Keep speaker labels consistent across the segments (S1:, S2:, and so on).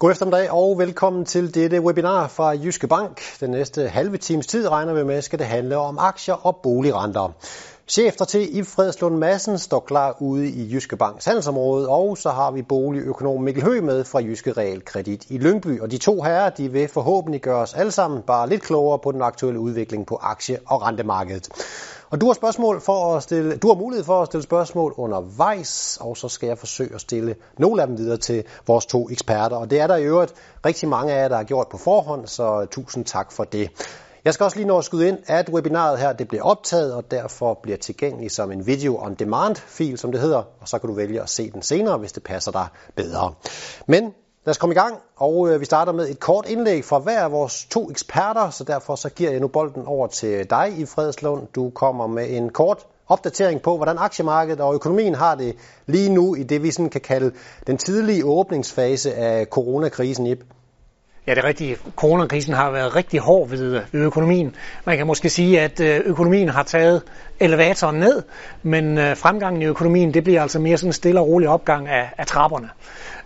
S1: God eftermiddag og velkommen til dette webinar fra Jyske Bank. Den næste halve times tid regner vi med, skal det handle om aktier og boligrenter. Chef til i Fredslund Madsen står klar ude i Jyske Banks handelsområde, og så har vi boligøkonom Mikkel Høgh med fra Jyske Realkredit i Lyngby. Og de to herrer, de vil forhåbentlig gøre os alle sammen bare lidt klogere på den aktuelle udvikling på aktie- og rentemarkedet. Og du har spørgsmål for at stille, du har mulighed for at stille spørgsmål undervejs, og så skal jeg forsøge at stille nogle af dem videre til vores to eksperter. Og det er der i øvrigt rigtig mange af jer, der har gjort på forhånd, så tusind tak for det. Jeg skal også lige nå at skyde ind, at webinaret her det bliver optaget, og derfor bliver tilgængeligt som en video on demand fil, som det hedder, og så kan du vælge at se den senere, hvis det passer dig bedre. Men Lad os komme i gang, og øh, vi starter med et kort indlæg fra hver af vores to eksperter, så derfor så giver jeg nu bolden over til dig i Fredslund. Du kommer med en kort opdatering på, hvordan aktiemarkedet og økonomien har det lige nu i det, vi sådan kan kalde den tidlige åbningsfase af coronakrisen, Ip.
S2: Ja, det er rigtigt. Coronakrisen har været rigtig hård ved, ved økonomien. Man kan måske sige, at øh, økonomien har taget elevatoren ned, men øh, fremgangen i økonomien, det bliver altså mere sådan en stille og rolig opgang af, af trapperne.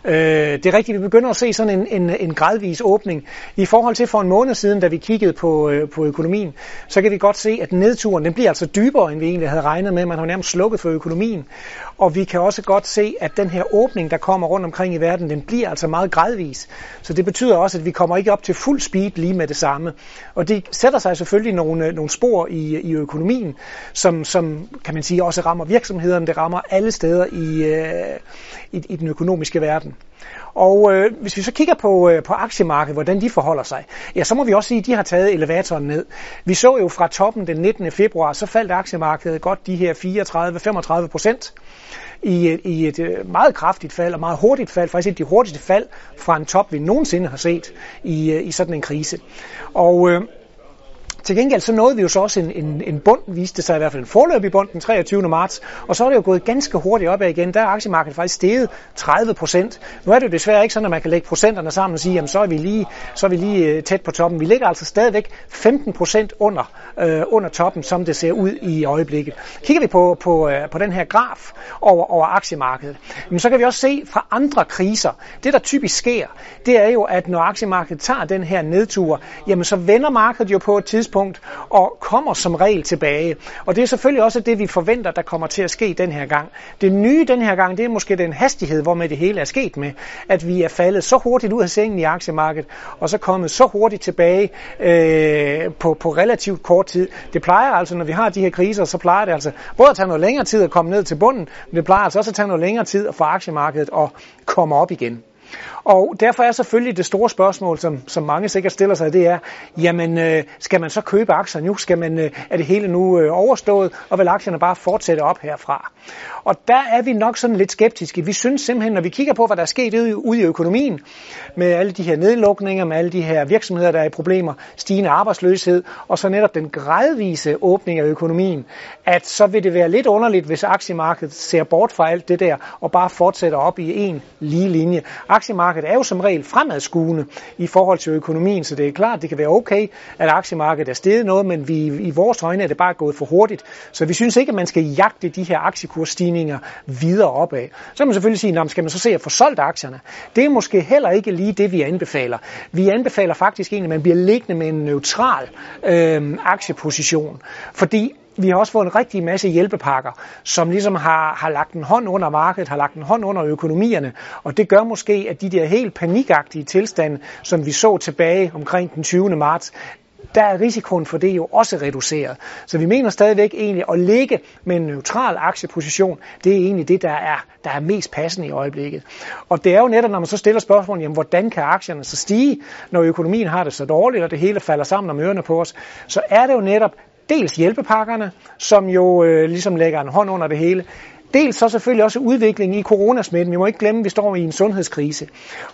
S2: Øh, det er rigtigt, vi begynder at se sådan en, en, en gradvis åbning. I forhold til for en måned siden, da vi kiggede på, øh, på økonomien, så kan vi godt se, at nedturen den bliver altså dybere, end vi egentlig havde regnet med. Man har nærmest slukket for økonomien. Og vi kan også godt se, at den her åbning, der kommer rundt omkring i verden, den bliver altså meget gradvis. Så det betyder også, at vi kommer ikke op til fuld speed lige med det samme. Og det sætter sig selvfølgelig nogle, øh, nogle spor i, i økonomien, som, som kan man sige også rammer virksomhederne, det rammer alle steder i, øh, i, i den økonomiske verden. Og øh, hvis vi så kigger på, øh, på aktiemarkedet, hvordan de forholder sig, ja, så må vi også sige, at de har taget elevatoren ned. Vi så jo fra toppen den 19. februar, så faldt aktiemarkedet godt de her 34-35 procent i, øh, i et øh, meget kraftigt fald og meget hurtigt fald, faktisk et af de hurtigste fald fra en top, vi nogensinde har set i, øh, i sådan en krise. Og øh, til gengæld så nåede vi jo så også en, en, en bund, viste sig i hvert fald en forløbig bund den 23. marts, og så er det jo gået ganske hurtigt opad igen. Der er aktiemarkedet faktisk steget 30 procent. Nu er det jo desværre ikke sådan, at man kan lægge procenterne sammen og sige, jamen så er vi lige, så er vi lige øh, tæt på toppen. Vi ligger altså stadigvæk 15 procent under, øh, under toppen, som det ser ud i øjeblikket. Kigger vi på, på, øh, på den her graf over, over aktiemarkedet, jamen så kan vi også se fra andre kriser, det der typisk sker, det er jo, at når aktiemarkedet tager den her nedtur, jamen så vender markedet jo på et tidspunkt tidspunkt og kommer som regel tilbage. Og det er selvfølgelig også det, vi forventer, der kommer til at ske den her gang. Det nye den her gang, det er måske den hastighed, hvor med det hele er sket med, at vi er faldet så hurtigt ud af sengen i aktiemarkedet, og så kommet så hurtigt tilbage øh, på, på relativt kort tid. Det plejer altså, når vi har de her kriser, så plejer det altså både at tage noget længere tid at komme ned til bunden, men det plejer altså også at tage noget længere tid at få aktiemarkedet og komme op igen. Og derfor er selvfølgelig det store spørgsmål, som, som mange sikkert stiller sig, det er, jamen øh, skal man så købe aktier nu? Skal man, øh, er det hele nu øh, overstået, og vil aktierne bare fortsætte op herfra? Og der er vi nok sådan lidt skeptiske. Vi synes simpelthen, når vi kigger på, hvad der er sket ude i økonomien, med alle de her nedlukninger, med alle de her virksomheder, der er i problemer, stigende arbejdsløshed, og så netop den gradvise åbning af økonomien, at så vil det være lidt underligt, hvis aktiemarkedet ser bort fra alt det der, og bare fortsætter op i en lige linje. Aktiemarkedet er jo som regel fremadskuende i forhold til økonomien, så det er klart, det kan være okay, at aktiemarkedet er steget noget, men vi, i vores øjne er det bare gået for hurtigt. Så vi synes ikke, at man skal jagte de her aktiekursstigninger videre opad. Så kan man selvfølgelig sige, skal man så se at få solgt aktierne? Det er måske heller ikke lige det, vi anbefaler. Vi anbefaler faktisk egentlig, at man bliver liggende med en neutral øh, aktieposition. Fordi vi har også fået en rigtig masse hjælpepakker, som ligesom har, har lagt en hånd under markedet, har lagt en hånd under økonomierne, og det gør måske, at de der helt panikagtige tilstande, som vi så tilbage omkring den 20. marts, der er risikoen for det jo også reduceret. Så vi mener stadigvæk egentlig at ligge med en neutral aktieposition, det er egentlig det, der er, der er mest passende i øjeblikket. Og det er jo netop, når man så stiller spørgsmålet, jamen, hvordan kan aktierne så stige, når økonomien har det så dårligt, og det hele falder sammen om ørerne på os, så er det jo netop dels hjælpepakkerne, som jo øh, ligesom lægger en hånd under det hele, Dels så selvfølgelig også udviklingen i coronasmitten. Vi må ikke glemme, at vi står i en sundhedskrise.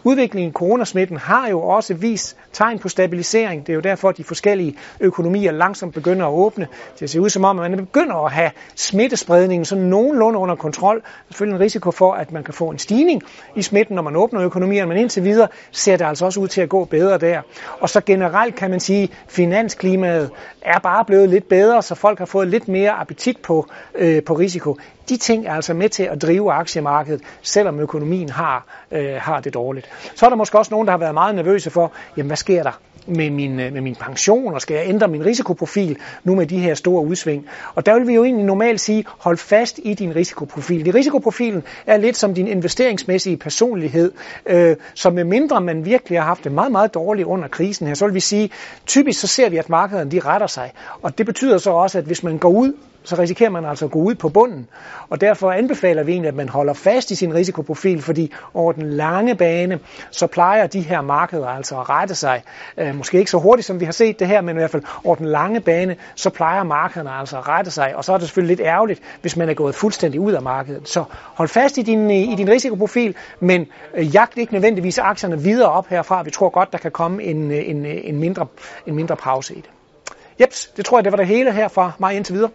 S2: Udviklingen i coronasmitten har jo også vist tegn på stabilisering. Det er jo derfor, at de forskellige økonomier langsomt begynder at åbne. Det ser ud som om, at man begynder at have smittespredningen sådan nogenlunde under kontrol. Der er selvfølgelig en risiko for, at man kan få en stigning i smitten, når man åbner økonomierne, men indtil videre ser det altså også ud til at gå bedre der. Og så generelt kan man sige, at finansklimaet er bare blevet lidt bedre, så folk har fået lidt mere appetit på, øh, på risiko de ting er altså med til at drive aktiemarkedet, selvom økonomien har, øh, har det dårligt. Så er der måske også nogen, der har været meget nervøse for, jamen hvad sker der? med min, øh, med min pension, og skal jeg ændre min risikoprofil nu med de her store udsving? Og der vil vi jo egentlig normalt sige, hold fast i din risikoprofil. Det risikoprofilen er lidt som din investeringsmæssige personlighed, øh, så med mindre man virkelig har haft det meget, meget dårligt under krisen her, så vil vi sige, typisk så ser vi, at markederne de retter sig. Og det betyder så også, at hvis man går ud så risikerer man altså at gå ud på bunden. Og derfor anbefaler vi egentlig, at man holder fast i sin risikoprofil, fordi over den lange bane, så plejer de her markeder altså at rette sig. Øh, måske ikke så hurtigt, som vi har set det her, men i hvert fald over den lange bane, så plejer markederne altså at rette sig. Og så er det selvfølgelig lidt ærgerligt, hvis man er gået fuldstændig ud af markedet. Så hold fast i din, i din risikoprofil, men øh, jagt ikke nødvendigvis aktierne videre op herfra. Vi tror godt, der kan komme en, øh, en, øh, en, mindre, en mindre pause i det. Jeps, det tror jeg, det var det hele her fra mig indtil videre.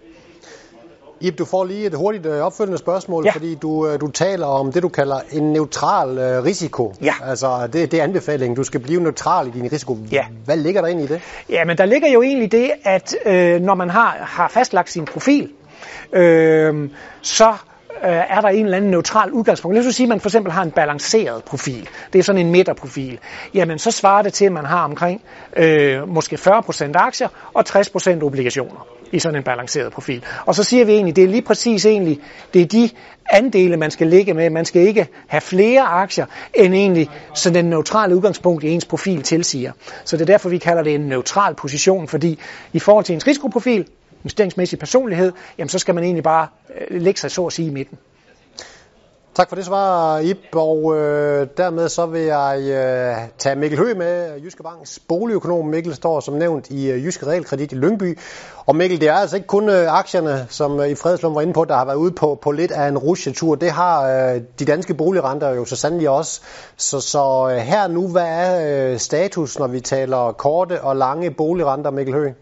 S1: Ip, du får lige et hurtigt øh, opfølgende spørgsmål, ja. fordi du, øh, du taler om det, du kalder en neutral uh, risiko.
S2: Ja.
S1: Altså, det, det er anbefalingen. Du skal blive neutral i din risiko.
S2: Ja.
S1: Hvad ligger der ind i det?
S2: Ja, men der ligger jo egentlig det, at øh, når man har, har fastlagt sin profil, øh, så Øh, er der en eller anden neutral udgangspunkt. Lad os sige, at man for eksempel har en balanceret profil. Det er sådan en midterprofil. Jamen, så svarer det til, at man har omkring øh, måske 40% aktier og 60% obligationer i sådan en balanceret profil. Og så siger vi egentlig, det er lige præcis egentlig, det er de andele, man skal ligge med. Man skal ikke have flere aktier, end egentlig så den neutrale udgangspunkt i ens profil tilsiger. Så det er derfor, vi kalder det en neutral position, fordi i forhold til ens risikoprofil, investeringsmæssig personlighed, jamen så skal man egentlig bare øh, lægge sig så at sige i midten.
S1: Tak for det svar, Ip, og øh, dermed så vil jeg øh, tage Mikkel Høgh med, Jyske Banks boligøkonom. Mikkel står som nævnt i øh, Jyske Realkredit i Lyngby. Og Mikkel, det er altså ikke kun øh, aktierne, som øh, i Fredslund var inde på, der har været ude på, på lidt af en rusjetur. Det har øh, de danske boligrenter jo så sandelig også. Så, så øh, her nu, hvad er øh, status, når vi taler korte og lange boligrenter, Mikkel Høgh?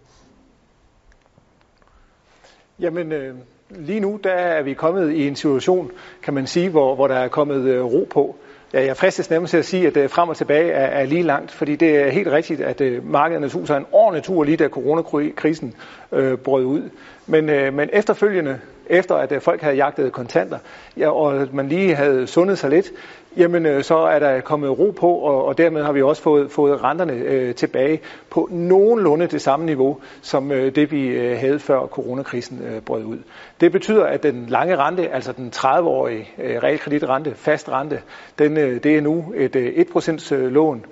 S3: Jamen, øh, lige nu der er vi kommet i en situation, kan man sige, hvor, hvor der er kommet øh, ro på. Ja, jeg fristes nærmest til at sige, at øh, frem og tilbage er, er lige langt, fordi det er helt rigtigt, at øh, markederne tog sig en ordentlig tur lige da coronakrisen øh, brød ud. Men, øh, men efterfølgende, efter at øh, folk havde jagtet kontanter, ja, og man lige havde sundet sig lidt, jamen øh, så er der kommet ro på, og, og dermed har vi også fået, fået renterne øh, tilbage på nogenlunde det samme niveau, som øh, det vi øh, havde før coronakrisen øh, brød ud. Det betyder, at den lange rente, altså den 30-årige øh, realkreditrente, fast rente, den, øh, det er nu et øh, 1% øh, lån,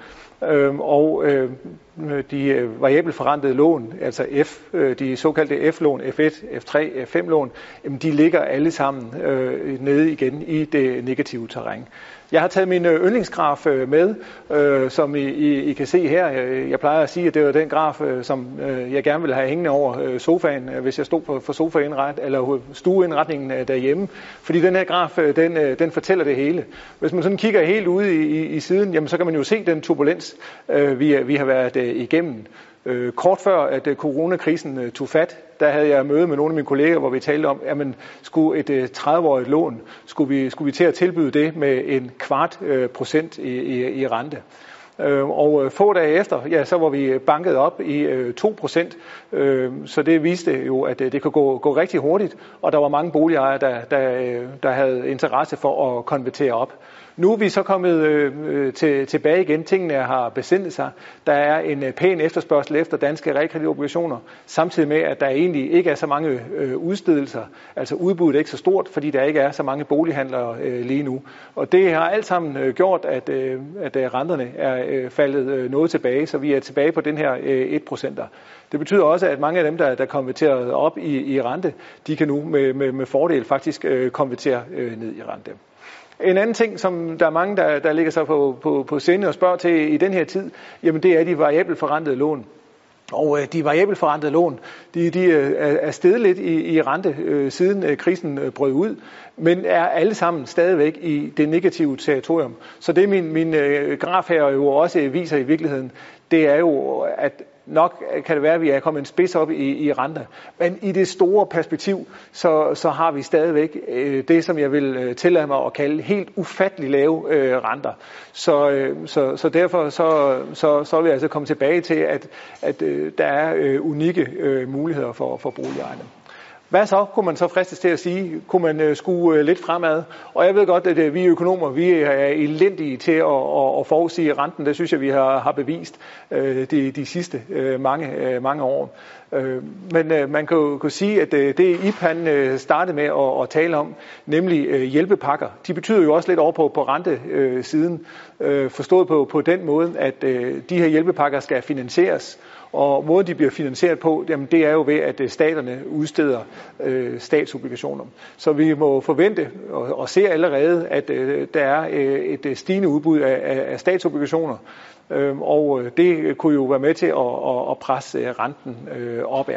S3: øh, og øh, Øh, de øh, variabelt forrentede lån, altså F, øh, de såkaldte F-lån, F1, F3, F5-lån, de ligger alle sammen nede igen i det negative terræn. Jeg har taget min yndlingsgraf med, øh, som I, I, I kan se her. Jeg plejer at sige, at det var den graf, som jeg gerne ville have hængende over sofaen, hvis jeg stod for, for sofaindret, eller stueindretningen derhjemme. Fordi den her graf, den, den fortæller det hele. Hvis man sådan kigger helt ude i, i, i siden, jamen, så kan man jo se den turbulens, vi, vi har været Øh, igennem. Øh, kort før at øh, coronakrisen øh, tog fat, der havde jeg møde med nogle af mine kolleger, hvor vi talte om, at man skulle et øh, 30-årigt lån, skulle vi, skulle vi til at tilbyde det med en kvart øh, procent i, i, i rente. Øh, og øh, få dage efter, ja, så var vi banket op i 2%, så det viste jo, at det kan gå, gå rigtig hurtigt, og der var mange boligejere, der, der, der havde interesse for at konvertere op. Nu er vi så kommet øh, øh, til, tilbage igen. Tingene har besindet sig. Der er en øh, pæn efterspørgsel efter danske realkreditobligationer, samtidig med, at der egentlig ikke er så mange øh, udstedelser. Altså udbuddet er ikke så stort, fordi der ikke er så mange bolighandlere øh, lige nu. Og det har alt sammen øh, gjort, at, øh, at øh, renterne er øh, faldet øh, noget tilbage, så vi er tilbage på den her øh, 1%. Det betyder også, at mange af dem, der, der konverterer op i, i rente, de kan nu med, med, med fordel faktisk øh, konvertere øh, ned i rente. En anden ting, som der er mange, der, der ligger sig på, på, på sinde og spørger til i den her tid, jamen det er de variabelt forrentede lån. Og øh, de variabelt forrentede lån, de, de øh, er steget lidt i, i rente øh, siden øh, krisen øh, brød ud, men er alle sammen stadigvæk i det negative territorium. Så det min, min øh, graf her jo også viser i virkeligheden, det er jo, at nok øh, kan det være, at vi er kommet en spids op i, i renter. Men i det store perspektiv, så, så har vi stadigvæk øh, det, som jeg vil øh, tillade mig at kalde helt ufattelig lave øh, renter. Så, øh, så, så derfor så, så, så vil jeg altså komme tilbage til, at, at øh, der er øh, unikke øh, muligheder for, for boligejerne. Hvad så, kunne man så fristes til at sige? Kunne man øh, skue øh, lidt fremad? Og jeg ved godt, at øh, vi økonomer, vi er elendige til at, at, at forudsige renten. Det synes jeg, vi har, har bevist de, de sidste mange, mange år. Men man kan jo kunne sige, at det IPAN startede med at, at tale om, nemlig hjælpepakker, de betyder jo også lidt over på, på rentesiden, forstået på, på den måde, at de her hjælpepakker skal finansieres. Og måden de bliver finansieret på, jamen det er jo ved, at øh, staterne udsteder øh, statsobligationer. Så vi må forvente og, og se allerede, at øh, der er øh, et øh, stigende udbud af, af statsobligationer. Øhm, øh, og det kunne jo være med til at, at, at presse øh, renten øh, opad.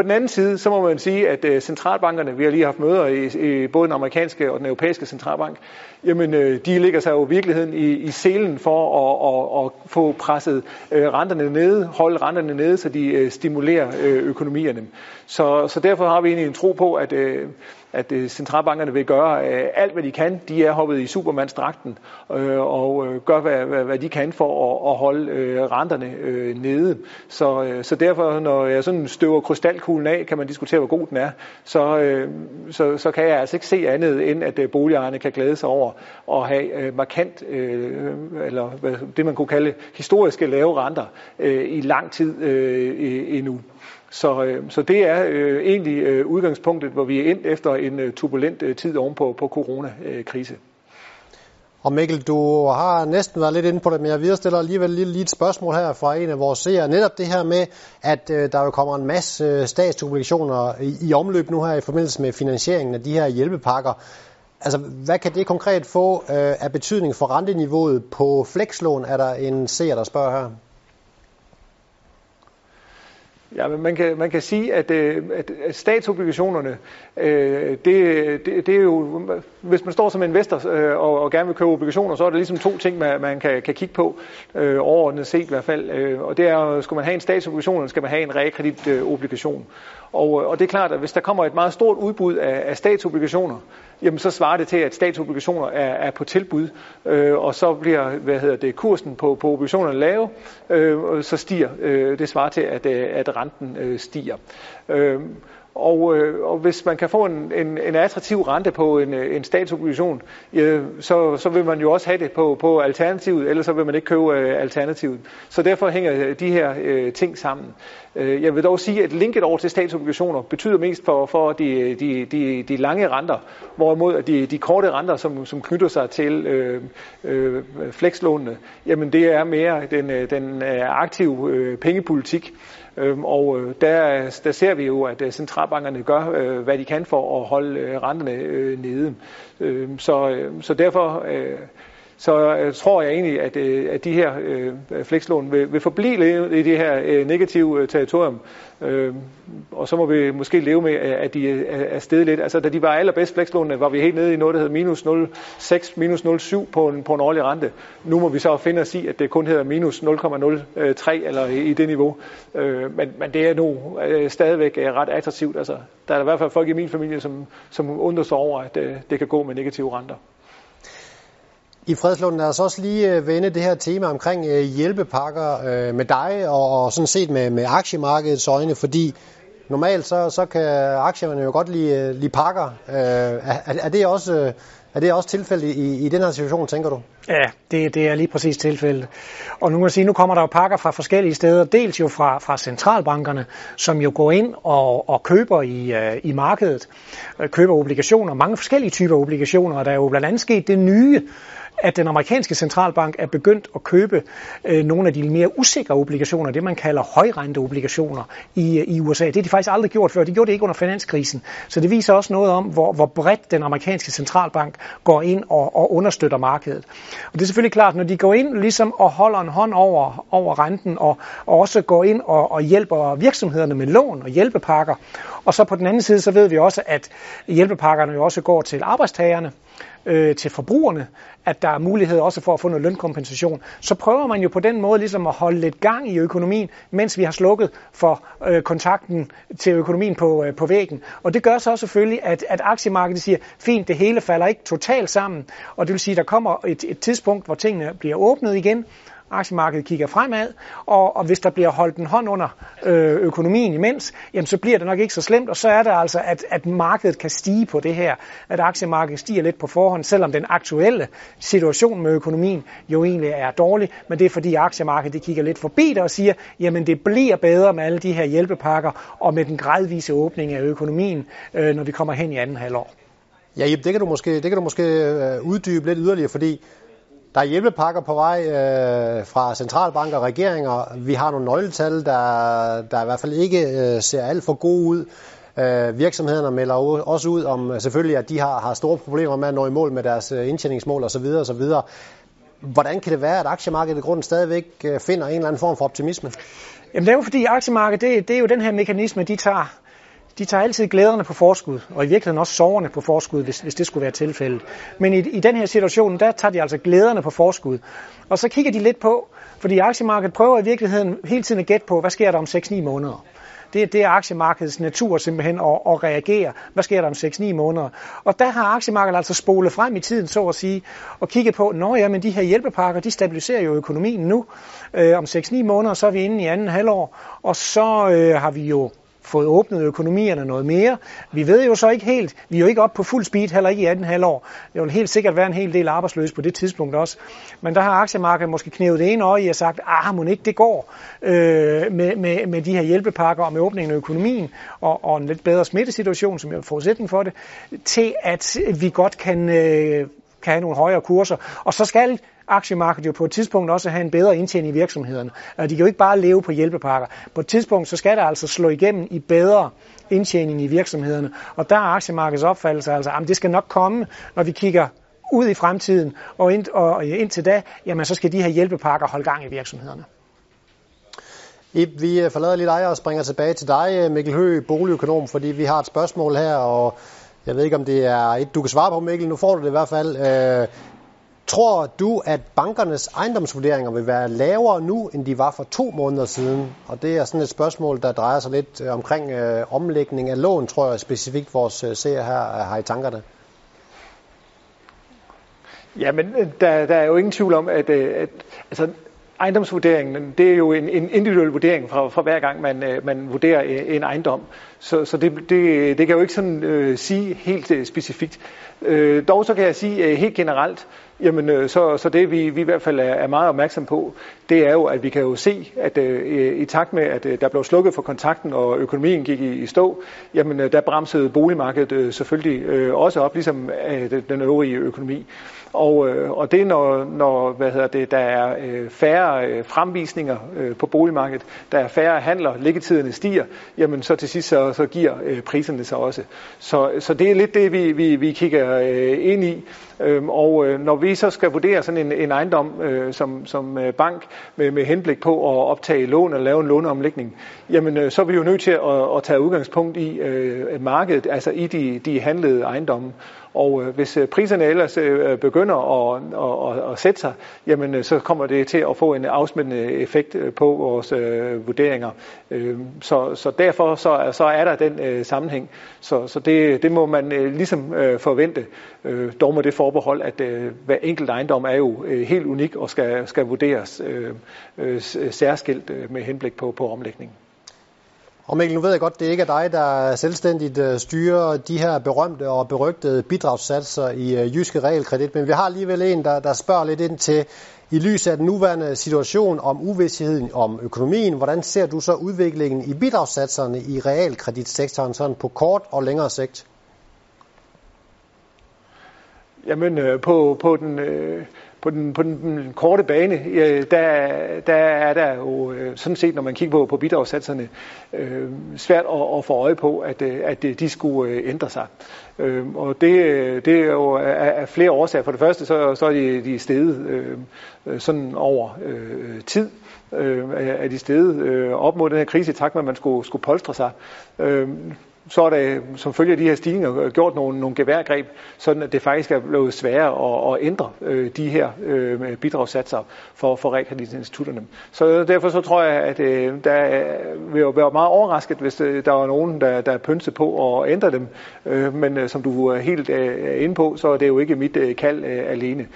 S3: På den anden side, så må man sige, at øh, centralbankerne, vi har lige haft møder i, i både den amerikanske og den europæiske centralbank, jamen øh, de ligger sig jo i virkeligheden i, i selen for at, at, at få presset øh, renterne ned, holde renterne nede, så de øh, stimulerer øh, økonomierne. Så, så derfor har vi egentlig en tro på, at øh, at øh, centralbankerne vil gøre øh, alt, hvad de kan. De er hoppet i supermandsdragten øh, og gør, hvad, hvad, hvad de kan for at, at holde renterne nede. Så, så derfor, når jeg sådan støver krystalkuglen af, kan man diskutere, hvor god den er, så, så, så kan jeg altså ikke se andet, end at boligejerne kan glæde sig over at have markant, eller hvad, det man kunne kalde historiske lave renter i lang tid endnu. Så, øh, så det er øh, egentlig øh, udgangspunktet, hvor vi er endt efter en øh, turbulent øh, tid ovenpå på coronakrise.
S1: Og Mikkel, du har næsten været lidt inde på det, men jeg viderestiller alligevel lige, lige et spørgsmål her fra en af vores seere. Netop det her med, at øh, der jo kommer en masse øh, statsobligationer i, i omløb nu her i forbindelse med finansieringen af de her hjælpepakker. Altså, hvad kan det konkret få øh, af betydning for renteniveauet på flekslån, er der en seer, der spørger her?
S3: Ja, men man kan, man kan sige, at, øh, at, at statsobligationerne, øh, det, det, det er jo, hvis man står som investor øh, og, og gerne vil købe obligationer, så er der ligesom to ting, man, man kan, kan kigge på, øh, overordnet set i hvert fald. Øh, og det er, skal man have en statsobligation, eller skal man have en realkreditobligation? Øh, og, og det er klart, at hvis der kommer et meget stort udbud af, af statsobligationer, jamen så svarer det til, at statsobligationer er, er på tilbud, øh, og så bliver hvad hedder det, kursen på, på obligationerne lave, øh, og så stiger øh, det svarer til, at, øh, at renten øh, stiger. Øh, og, øh, og hvis man kan få en, en, en attraktiv rente på en, øh, en statsobligation, øh, så, så vil man jo også have det på, på alternativet, ellers så vil man ikke købe øh, alternativet. Så derfor hænger øh, de her øh, ting sammen. Øh, jeg vil dog sige, at linket over til statsobligationer betyder mest for, for de, de, de, de lange renter, hvorimod at de, de korte renter, som, som knytter sig til øh, øh, flekslånene, jamen det er mere den, den aktive øh, pengepolitik. Øhm, og øh, der, der ser vi jo, at øh, centralbankerne gør, øh, hvad de kan for at holde renterne nede. Øhm, så, så derfor så øh, tror jeg egentlig, at, øh, at de her øh, flekslån vil, vil forblive i det her øh, negative øh, territorium. Øh, og så må vi måske leve med, at de øh, er steget lidt. Altså, da de var allerbedst flekslånene, var vi helt nede i noget, der hed minus 0,6, minus 0,7 på en, på en årlig rente. Nu må vi så finde os i, at det kun hedder minus 0,03 øh, eller i, i det niveau. Øh, men, men det er nu øh, stadigvæk øh, ret attraktivt. Altså, der er i hvert fald folk i min familie, som, som undrer sig over, at øh, det kan gå med negative renter.
S1: I Fredslund, lad os også lige øh, vende det her tema omkring øh, hjælpepakker øh, med dig og sådan set med, med aktiemarkedets øjne, fordi normalt så, så kan aktierne jo godt lide, lide pakker. Er, er, det også, er det også tilfældet i, i den her situation, tænker du?
S2: Ja, det, det er lige præcis tilfældet. Og nu kan man sige, nu kommer der jo pakker fra forskellige steder, dels jo fra, fra centralbankerne, som jo går ind og, og køber i, øh, i markedet, køber obligationer, mange forskellige typer obligationer, og der er jo blandt andet sket det nye, at den amerikanske centralbank er begyndt at købe øh, nogle af de mere usikre obligationer, det man kalder højrenteobligationer i, øh, i USA. Det har de faktisk aldrig gjort før. De gjorde det ikke under finanskrisen. Så det viser også noget om, hvor, hvor bredt den amerikanske centralbank går ind og, og understøtter markedet. Og det er selvfølgelig klart, når de går ind ligesom og holder en hånd over, over renten og, og også går ind og, og hjælper virksomhederne med lån og hjælpepakker. Og så på den anden side, så ved vi også, at hjælpepakkerne jo også går til arbejdstagerne øh, til forbrugerne, at der er mulighed også for at få noget lønkompensation, så prøver man jo på den måde ligesom at holde lidt gang i økonomien, mens vi har slukket for øh, kontakten til økonomien på, øh, på væggen. Og det gør så selvfølgelig, at, at aktiemarkedet siger, fint, det hele falder ikke totalt sammen, og det vil sige, at der kommer et, et tidspunkt, hvor tingene bliver åbnet igen, aktiemarkedet kigger fremad, og, og hvis der bliver holdt en hånd under øh, økonomien imens, jamen så bliver det nok ikke så slemt, og så er det altså, at, at markedet kan stige på det her, at aktiemarkedet stiger lidt på forhånd, selvom den aktuelle situation med økonomien jo egentlig er dårlig, men det er fordi aktiemarkedet det kigger lidt forbi det og siger, jamen det bliver bedre med alle de her hjælpepakker og med den gradvise åbning af økonomien, øh, når vi kommer hen i anden halvår.
S1: Ja, Jeb, det kan du måske, det kan du måske øh, uddybe lidt yderligere, fordi der er hjælpepakker på vej øh, fra centralbanker og regeringer. Vi har nogle nøgletal, der, der i hvert fald ikke øh, ser alt for gode ud. Øh, virksomhederne melder også ud om øh, selvfølgelig, at de har, har store problemer med at nå i mål med deres øh, indtjeningsmål osv. osv. Hvordan kan det være, at aktiemarkedet i grunden stadigvæk øh, finder en eller anden form for optimisme?
S2: Jamen det er jo fordi aktiemarkedet, det, det er jo den her mekanisme, de tager de tager altid glæderne på forskud, og i virkeligheden også soverne på forskud, hvis, hvis det skulle være tilfældet. Men i, i den her situation, der tager de altså glæderne på forskud. Og så kigger de lidt på, fordi aktiemarkedet prøver i virkeligheden hele tiden at gætte på, hvad sker der om 6-9 måneder. Det, det er aktiemarkedets natur simpelthen at, at reagere. Hvad sker der om 6-9 måneder? Og der har aktiemarkedet altså spolet frem i tiden, så at sige, og kigget på, når ja, men de her hjælpepakker, de stabiliserer jo økonomien nu. Øh, om 6-9 måneder, så er vi inde i anden halvår, og så øh, har vi jo fået åbnet økonomierne noget mere. Vi ved jo så ikke helt, vi er jo ikke oppe på fuld speed, heller ikke i 18 halvår. Det vil helt sikkert være en hel del arbejdsløse på det tidspunkt også. Men der har aktiemarkedet måske knævet det ene øje i og sagt, ah, må ikke det går øh, med, med, med de her hjælpepakker og med åbningen af økonomien og, og en lidt bedre smittesituation, som er forudsætning for det, til at vi godt kan, øh, kan have nogle højere kurser. Og så skal aktiemarkedet jo på et tidspunkt også have en bedre indtjening i virksomhederne. De kan jo ikke bare leve på hjælpepakker. På et tidspunkt så skal der altså slå igennem i bedre indtjening i virksomhederne. Og der er aktiemarkedets opfattelse altså, at det skal nok komme, når vi kigger ud i fremtiden, og, ind, og indtil da, jamen så skal de her hjælpepakker holde gang i virksomhederne.
S1: Ip, vi øh, forlader lidt dig og springer tilbage til dig, øh, Mikkel Høgh, boligøkonom, fordi vi har et spørgsmål her, og jeg ved ikke, om det er et, du kan svare på, Mikkel. Nu får du det i hvert fald. Øh, Tror du, at bankernes ejendomsvurderinger vil være lavere nu, end de var for to måneder siden? Og det er sådan et spørgsmål, der drejer sig lidt øh, omkring øh, omlægning af lån, tror jeg specifikt vores øh, seer her øh, har i tankerne.
S3: Ja, men øh, der, der er jo ingen tvivl om, at, at altså, ejendomsvurderingen, det er jo en, en individuel vurdering fra, fra hver gang, man, man vurderer en ejendom. Så, så det, det, det kan jo ikke sådan øh, sige helt øh, specifikt. Øh, dog så kan jeg sige øh, helt generelt, Jamen, øh, så, så det vi, vi i hvert fald er, er meget opmærksom på, det er jo, at vi kan jo se, at øh, i takt med, at øh, der blev slukket for kontakten, og økonomien gik i, i stå, jamen øh, der bremsede boligmarkedet øh, selvfølgelig øh, også op, ligesom øh, den øvrige økonomi. Og, øh, og det når, når hvad hedder det, der er øh, færre øh, fremvisninger øh, på boligmarkedet, der er færre handler, liggetiderne stiger, jamen så til sidst så, så giver øh, priserne sig også. Så, så det er lidt det, vi, vi, vi kigger øh, ind i. Øhm, og øh, når vi så skal vurdere sådan en, en ejendom øh, som, som øh, bank med, med henblik på at optage lån eller lave en låneomlægning, jamen øh, så er vi jo nødt til at, at tage udgangspunkt i øh, markedet, altså i de, de handlede ejendomme. Og øh, hvis øh, priserne ellers øh, begynder at, at, at, at sætte sig, jamen øh, så kommer det til at få en afsmittende effekt øh, på vores øh, vurderinger. Øh, så, så derfor så, så er der den øh, sammenhæng. Så, så det, det må man øh, ligesom øh, forvente. Øh, dog må det forbehold, at øh, hver enkelt ejendom er jo øh, helt unik og skal, skal vurderes øh, øh, øh, særskilt øh, med henblik på, på omlægningen.
S1: Og Mikkel, nu ved jeg godt, det ikke er dig, der selvstændigt øh, styrer de her berømte og berygtede bidragssatser i øh, Jyske Realkredit, men vi har alligevel en, der, der spørger lidt ind til, i lyset af den nuværende situation om uvidsheden om økonomien, hvordan ser du så udviklingen i bidragssatserne i realkreditsektoren sådan på kort og længere sigt?
S3: Jamen, øh, på, på den... Øh på den, på den korte bane, øh, der, der er der jo øh, sådan set, når man kigger på, på bidragssatserne, øh, svært at, at få øje på, at, øh, at de skulle ændre sig. Øh, og det, det er jo af, flere årsager. For det første, så, så er de, de steget øh, sådan over øh, tid øh, er de steget øh, op mod den her krise i takt med, at man skulle, skulle polstre sig. Øh, så er der øh, som følge af de her stigninger øh, gjort nogle, nogle geværgreb, sådan at det faktisk er blevet sværere at, at ændre øh, de her øh, bidragssatser for, for realkreditinstitutterne. Så derfor så tror jeg, at øh, der vil jo være meget overrasket, hvis øh, der var nogen, der, der pønse på at ændre dem. Øh, men øh, som du er helt øh, inde på, så er det jo ikke mit øh, kald øh, alene.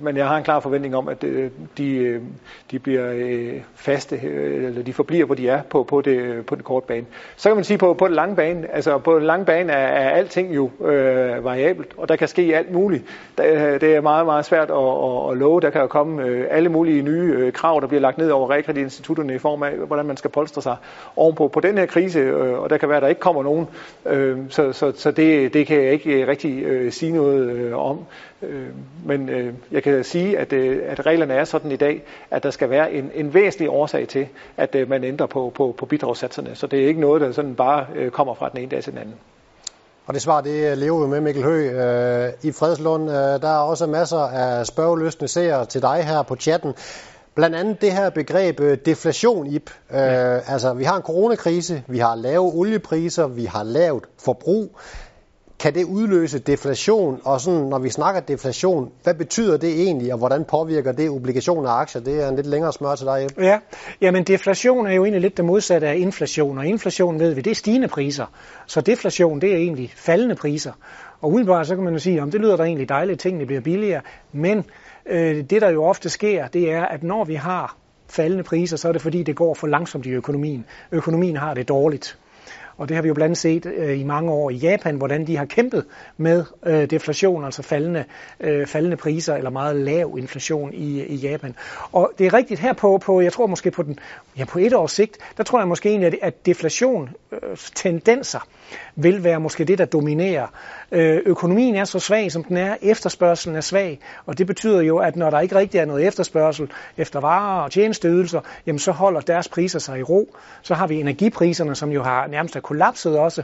S3: Men jeg har en klar forventning om, at øh, de, øh, de bliver øh, faste, øh, eller de forbliver, hvor de er på, på, det, på den korte bane. Så kan man sige, på, på den lange bane, altså på den lange bane er, er alting jo øh, variabelt, og der kan ske alt muligt. Der, øh, det er meget, meget svært at, at, at love. Der kan jo komme øh, alle mulige nye øh, krav, der bliver lagt ned over realkreditinstitutterne i form af, hvordan man skal polstre sig ovenpå på den her krise, øh, og der kan være, at der ikke kommer nogen. Øh, så så, så det, det kan jeg ikke øh, rigtig øh, sige noget øh, om. Øh, men øh, jeg kan sige, at, øh, at reglerne er sådan i dag, at der skal være en, en væsentlig årsag til, at øh, man ændrer på, på, på bidragssatserne. Så det er ikke noget, der sådan bare øh, kommer fra den ene dag til den anden.
S1: Og det svar, det lever vi med, Mikkel Høgh. Øh, I Fredslund, øh, der er også masser af spørgeløsende seere til dig her på chatten. Blandt andet det her begreb øh, deflation, Ip. Ja. Øh, altså, vi har en coronakrise, vi har lave oliepriser, vi har lavt forbrug kan det udløse deflation? Og sådan, når vi snakker deflation, hvad betyder det egentlig, og hvordan påvirker det obligationer og aktier? Det er en lidt længere smør til dig,
S2: Ja, jamen deflation er jo egentlig lidt det modsatte af inflation, og inflation ved vi, det er stigende priser. Så deflation, det er egentlig faldende priser. Og udenbart så kan man jo sige, om det lyder da egentlig dejligt, tingene bliver billigere, men øh, det der jo ofte sker, det er, at når vi har faldende priser, så er det fordi, det går for langsomt i økonomien. Økonomien har det dårligt. Og det har vi jo blandt andet set øh, i mange år i Japan, hvordan de har kæmpet med øh, deflation, altså faldende, øh, faldende priser eller meget lav inflation i, i Japan. Og det er rigtigt her på, på, jeg tror måske på, den, ja, på et års sigt, der tror jeg måske egentlig, at, at deflation Øh, tendenser vil være måske det, der dominerer. Øh, økonomien er så svag, som den er. Efterspørgselen er svag. Og det betyder jo, at når der ikke rigtig er noget efterspørgsel efter varer og tjenesteydelser, jamen så holder deres priser sig i ro. Så har vi energipriserne, som jo har nærmest er kollapset også.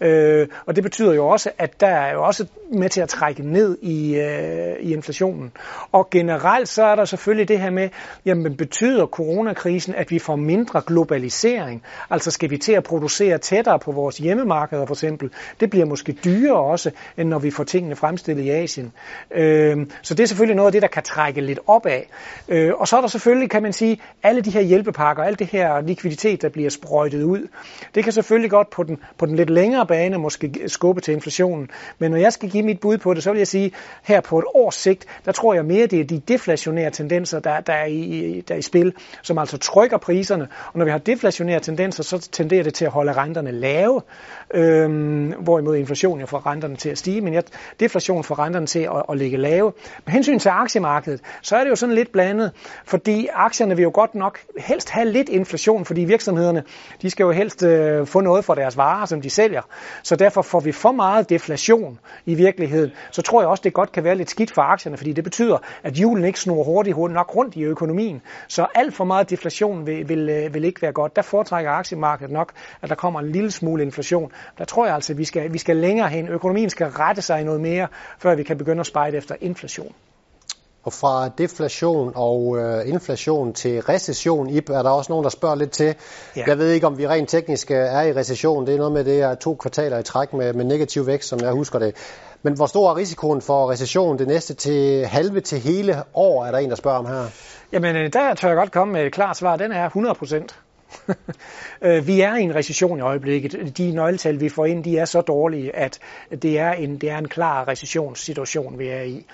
S2: Øh, og det betyder jo også, at der er jo også med til at trække ned i, øh, i inflationen. Og generelt så er der selvfølgelig det her med, jamen betyder coronakrisen, at vi får mindre globalisering? Altså skal vi til at producere tættere på vores hjemmemarkeder for eksempel? Det bliver måske dyrere også, end når vi får tingene fremstillet i Asien. Øh, så det er selvfølgelig noget af det, der kan trække lidt op af. Øh, og så er der selvfølgelig, kan man sige, alle de her hjælpepakker, alt det her likviditet, der bliver sprøjtet ud. Det kan selvfølgelig godt på den, på den lidt længere bane måske skubbe til inflationen. Men når jeg skal give mit bud på det, så vil jeg sige, her på et års sigt, der tror jeg mere, det er de deflationære tendenser, der, der, er, i, der er i spil, som altså trykker priserne. Og når vi har deflationære tendenser, så tenderer det til at holde renterne lave, øhm, hvorimod inflationen får renterne til at stige, men jeg, deflation får renterne til at, at ligge lave. Med hensyn til aktiemarkedet, så er det jo sådan lidt blandet, fordi aktierne vil jo godt nok helst have lidt inflation, fordi virksomhederne, de skal jo helst øh, få noget for deres varer, som de sælger. Så derfor får vi for meget deflation i virkeligheden, så tror jeg også, det godt kan være lidt skidt for aktierne, fordi det betyder, at julen ikke snor hurtigt nok rundt i økonomien. Så alt for meget deflation vil, vil, øh, vil ikke være godt. Der foretrækker aktiemarkedet nok, at der kommer en lille smule inflation. Der tror jeg altså, at vi skal, vi skal længere hen. Økonomien skal rette sig noget mere, før vi kan begynde at spejde efter inflation.
S1: Og fra deflation og øh, inflation til recession, Ip, er der også nogen, der spørger lidt til. Ja. Jeg ved ikke, om vi rent teknisk øh, er i recession. Det er noget med det er to kvartaler i træk med, med negativ vækst, som jeg husker det. Men hvor stor er risikoen for recession det næste til halve til hele år, er der en, der spørger om her?
S2: Jamen, øh, der tør jeg godt komme med et klart svar. Den er 100 procent. Øh, vi er i en recession i øjeblikket. De nøgletal, vi får ind, de er så dårlige, at det er en, det er en klar recessionssituation, vi er i.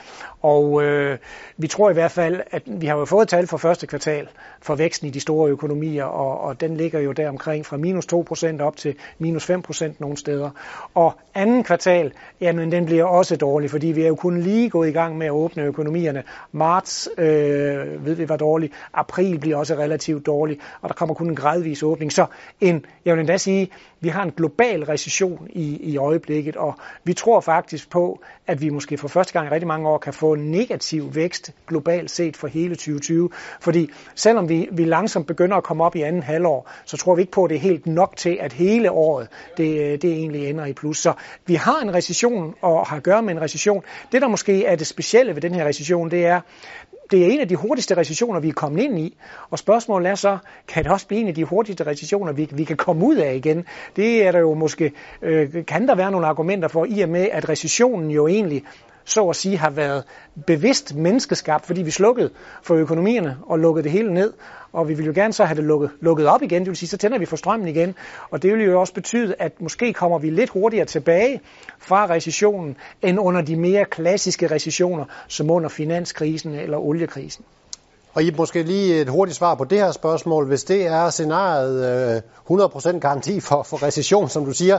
S2: Og øh, vi tror i hvert fald, at vi har jo fået tal for første kvartal for væksten i de store økonomier, og, og den ligger jo der omkring fra minus 2% op til minus 5% nogle steder. Og anden kvartal, jamen den bliver også dårlig, fordi vi er jo kun lige gået i gang med at åbne økonomierne. Marts øh, ved vi var dårlig, april bliver også relativt dårlig, og der kommer kun en gradvis åbning. Så en, jeg vil endda sige, vi har en global recession i, i øjeblikket, og vi tror faktisk på, at vi måske for første gang i rigtig mange år kan få en negativ vækst globalt set for hele 2020. Fordi selvom vi, vi langsomt begynder at komme op i anden halvår, så tror vi ikke på, at det er helt nok til, at hele året det, det egentlig ender i plus. Så vi har en recession og har at gøre med en recession. Det, der måske er det specielle ved den her recession, det er, det er en af de hurtigste recessioner, vi er kommet ind i. Og spørgsmålet er så, kan det også blive en af de hurtigste recessioner, vi, vi kan komme ud af igen? Det er der jo måske, øh, kan der være nogle argumenter for, i og med, at recessionen jo egentlig så at sige har været bevidst menneskeskabt, fordi vi slukkede for økonomierne og lukkede det hele ned. Og vi vil jo gerne så have det lukket, lukket op igen, det vil sige, så tænder vi for strømmen igen. Og det vil jo også betyde, at måske kommer vi lidt hurtigere tilbage fra recessionen, end under de mere klassiske recessioner, som under finanskrisen eller oliekrisen.
S1: Og I måske lige et hurtigt svar på det her spørgsmål. Hvis det er scenariet øh, 100% garanti for, for recession, som du siger,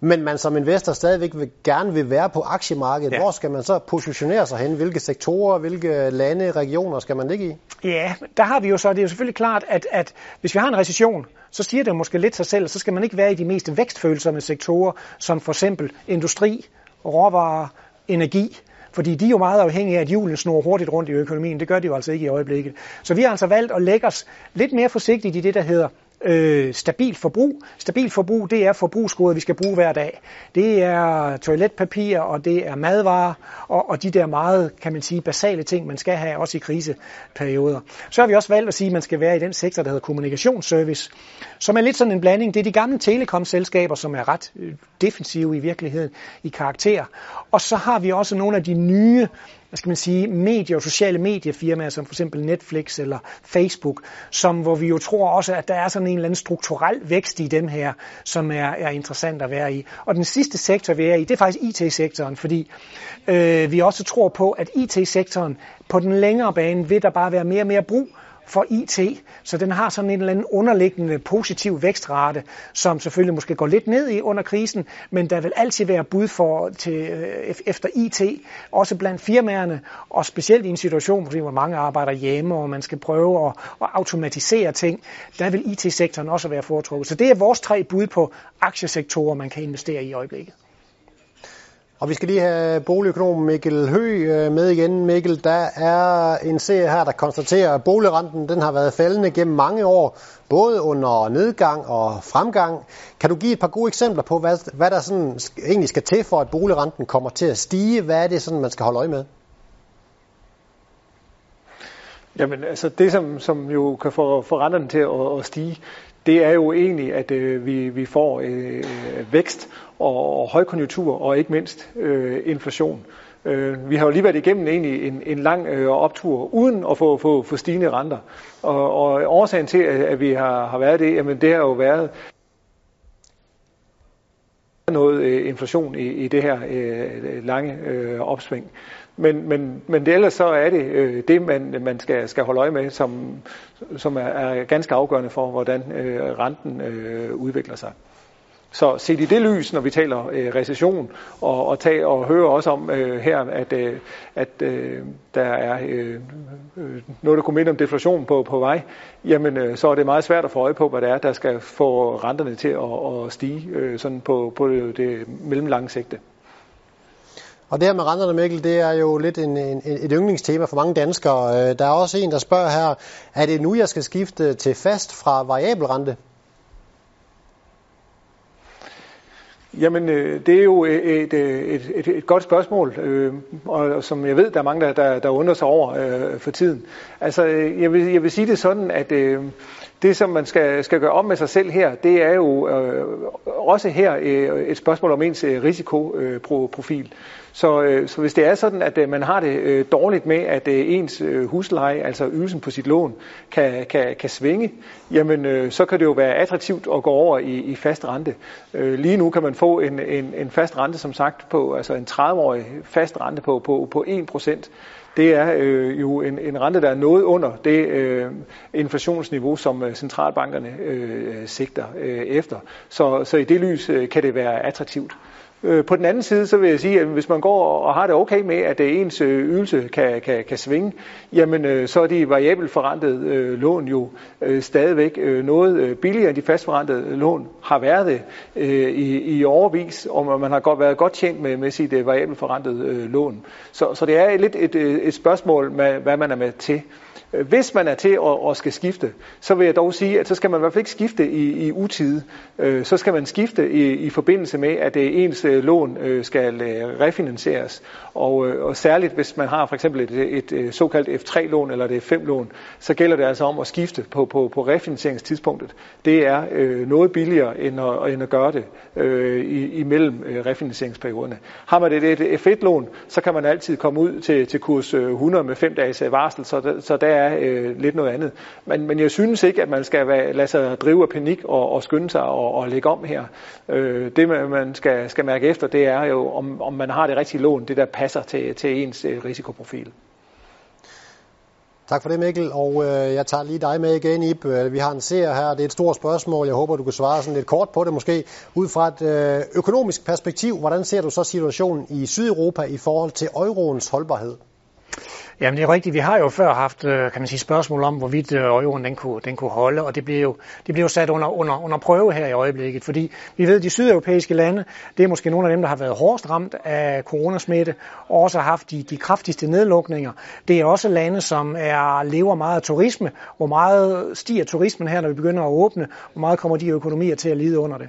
S1: men man som investor stadigvæk vil, gerne vil være på aktiemarkedet. Ja. Hvor skal man så positionere sig hen? Hvilke sektorer, hvilke lande, regioner skal man ligge i?
S2: Ja, der har vi jo så, det er jo selvfølgelig klart, at, at hvis vi har en recession, så siger det måske lidt sig selv, så skal man ikke være i de mest vækstfølsomme sektorer, som for eksempel industri, råvarer, energi, fordi de er jo meget afhængige af, at julen snor hurtigt rundt i økonomien. Det gør de jo altså ikke i øjeblikket. Så vi har altså valgt at lægge os lidt mere forsigtigt i det, der hedder øh, stabilt forbrug. Stabilt forbrug, det er forbrugsgoder, vi skal bruge hver dag. Det er toiletpapir, og det er madvarer, og, og de der meget, kan man sige, basale ting, man skal have, også i kriseperioder. Så har vi også valgt at sige, at man skal være i den sektor, der hedder kommunikationsservice, som er lidt sådan en blanding. Det er de gamle telekomselskaber, som er ret øh, defensive i virkeligheden i karakter. Og så har vi også nogle af de nye hvad skal man sige, medier og sociale mediefirmaer, som for eksempel Netflix eller Facebook, som, hvor vi jo tror også, at der er sådan en eller anden strukturel vækst i dem her, som er, er interessant at være i. Og den sidste sektor, vi er i, det er faktisk IT-sektoren, fordi øh, vi også tror på, at IT-sektoren på den længere bane vil der bare være mere og mere brug for IT, så den har sådan en eller anden underliggende positiv vækstrate, som selvfølgelig måske går lidt ned i under krisen, men der vil altid være bud for til, øh, efter IT, også blandt firmaerne, og specielt i en situation, hvor mange arbejder hjemme, og man skal prøve at, at automatisere ting, der vil IT-sektoren også være foretrukket. Så det er vores tre bud på aktiesektorer, man kan investere i i øjeblikket.
S1: Og vi skal lige have boligøkonom Mikkel Hø øh, med igen. Mikkel, der er en serie her, der konstaterer, at boligrenten den har været faldende gennem mange år, både under nedgang og fremgang. Kan du give et par gode eksempler på, hvad, hvad der sådan egentlig skal til for, at boligrenten kommer til at stige? Hvad er det, sådan, man skal holde øje med?
S3: Jamen, altså det, som, som jo kan få, få renterne til at, at stige, det er jo egentlig, at øh, vi, vi får øh, vækst og, og højkonjunktur og ikke mindst øh, inflation. Øh, vi har jo lige været igennem egentlig en, en lang øh, optur uden at få, få, få stigende renter. Og, og årsagen til, at, at vi har, har været det, jamen det har jo været noget øh, inflation i, i det her øh, lange øh, opsving. Men, men, men det, ellers så er det øh, det, man, man skal, skal holde øje med, som, som er, er ganske afgørende for, hvordan øh, renten øh, udvikler sig. Så set i det lys, når vi taler øh, recession, og, og, tag, og høre også om øh, her, at, øh, at øh, der er øh, øh, noget, der kunne minde om deflation på, på vej, jamen øh, så er det meget svært at få øje på, hvad det er, der skal få renterne til at, at stige øh, sådan på, på det mellemlange sigte.
S1: Og det her med renterne, Mikkel, det er jo lidt en, en, et yndlingstema for mange danskere. Øh, der er også en, der spørger her, er det nu, jeg skal skifte til fast fra variabel rente?
S3: Jamen, øh, det er jo øh, et, et, et, et godt spørgsmål, øh, og som jeg ved, der er mange, der, der, der undrer sig over øh, for tiden. Altså, jeg vil, jeg vil sige det sådan, at øh, det, som man skal, skal gøre op med sig selv her, det er jo øh, også her øh, et spørgsmål om ens øh, risikoprofil. Så, øh, så hvis det er sådan, at øh, man har det øh, dårligt med, at øh, ens øh, husleje, altså ydelsen på sit lån, kan, kan, kan svinge, jamen øh, så kan det jo være attraktivt at gå over i, i fast rente. Øh, lige nu kan man få en, en, en fast rente, som sagt, på altså en 30-årig fast rente på, på, på 1%. Det er øh, jo en, en rente, der er noget under det øh, inflationsniveau, som øh, centralbankerne øh, sigter øh, efter. Så, så i det lys øh, kan det være attraktivt. Øh, på den anden side, så vil jeg sige, at hvis man går og har det okay med, at øh, ens øh, ydelse kan, kan, kan svinge, jamen så er de variabelt forrentede lån jo stadigvæk noget billigere end de fastforrentede lån har været det i, i overvis, og man har godt været godt tjent med, med sit variabelt forrentede lån. Så, så det er lidt et, et spørgsmål, med, hvad man er med til. Øh, hvis man er til at, at skal skifte, så vil jeg dog sige, at så skal man i hvert fald ikke skifte i, i utide. Øh, så skal man skifte i, i forbindelse med, at øh, ens lån skal refinansieres. Og, og særligt hvis man har for eksempel et, et såkaldt F3-lån eller et F5-lån, så gælder det altså om at skifte på, på, på refinansieringstidspunktet. Det er øh, noget billigere end at, end at gøre det øh, imellem øh, refinansieringsperioderne. Har man et, et F1-lån, så kan man altid komme ud til, til kurs 100 med 5 dages varsel, så, der, så der er øh, lidt noget andet. Men, men jeg synes ikke, at man skal være, lade sig drive af panik og, og skynde sig og, og lægge om her. Øh, det man skal, skal mærke efter, det er jo, om, om man har det rigtige lån, det der passer til, til ens øh, risikoprofil.
S1: Tak for det, Mikkel. Og øh, jeg tager lige dig med igen, Ib. Øh, vi har en seer her. Det er et stort spørgsmål. Jeg håber, du kan svare sådan lidt kort på det måske. Ud fra et øh, økonomisk perspektiv, hvordan ser du så situationen i Sydeuropa i forhold til euroens holdbarhed?
S2: Jamen det er rigtigt. Vi har jo før haft øh, kan man sige, spørgsmål om, hvorvidt øh, euroen den kunne, den kunne holde, og det bliver jo, det bliver jo sat under, under, under prøve her i øjeblikket, fordi vi ved, at de sydeuropæiske lande, det er måske nogle af dem, der har været hårdest ramt af coronasmitte, og også har haft de, de kraftigste nedlukninger. Det er også lande, som er, lever meget af turisme. Hvor meget stiger turismen her, når vi begynder at åbne? Hvor meget kommer de økonomier til at lide under det?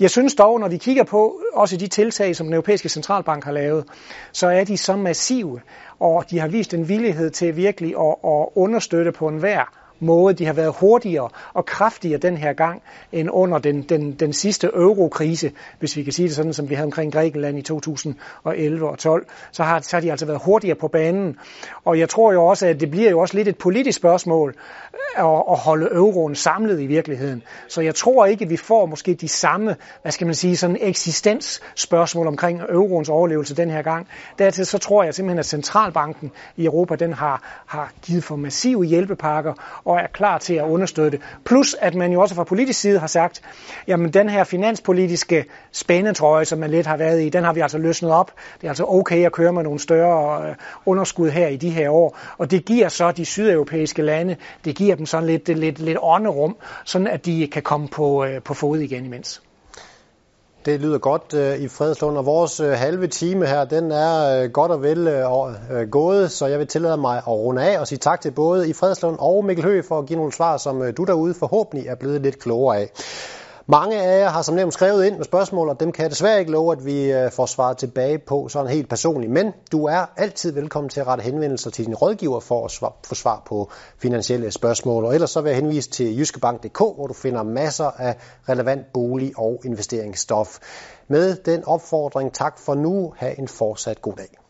S2: Jeg synes dog, når vi kigger på også de tiltag, som den europæiske centralbank har lavet, så er de så massive, og de har vist en villighed til virkelig at, at understøtte på enhver måde. De har været hurtigere og kraftigere den her gang end under den, den, den sidste eurokrise, hvis vi kan sige det sådan, som vi havde omkring Grækenland i 2011 og 12. Så har, så har de altså været hurtigere på banen. Og jeg tror jo også, at det bliver jo også lidt et politisk spørgsmål øh, at, at holde euroen samlet i virkeligheden. Så jeg tror ikke, at vi får måske de samme, hvad skal man sige, sådan eksistensspørgsmål omkring euroens overlevelse den her gang. Dertil så tror jeg simpelthen, at centralbanken i Europa, den har, har givet for massive hjælpepakker, og er klar til at understøtte. Plus at man jo også fra politisk side har sagt, jamen den her finanspolitiske spændetrøje, som man lidt har været i, den har vi altså løsnet op. Det er altså okay at køre med nogle større øh, underskud her i de her år. Og det giver så de sydeuropæiske lande, det giver dem sådan lidt, lidt, lidt ånderum, sådan at de kan komme på, øh, på fod igen imens.
S1: Det lyder godt øh, i Fredslund, og vores øh, halve time her, den er øh, godt og vel øh, øh, gået, så jeg vil tillade mig at runde af og sige tak til både i Fredslund og Mikkel Høgh for at give nogle svar, som øh, du derude forhåbentlig er blevet lidt klogere af. Mange af jer har som nævnt skrevet ind med spørgsmål, og dem kan jeg desværre ikke love, at vi øh, får svaret tilbage på sådan helt personligt. Men du er altid velkommen til at rette henvendelser til din rådgiver for at få svar på finansielle spørgsmål. Og ellers så vil jeg henvise til jyskebank.dk, hvor du finder masser af relevant bolig- og investeringsstof. Med den opfordring, tak for nu. Ha' en fortsat god dag.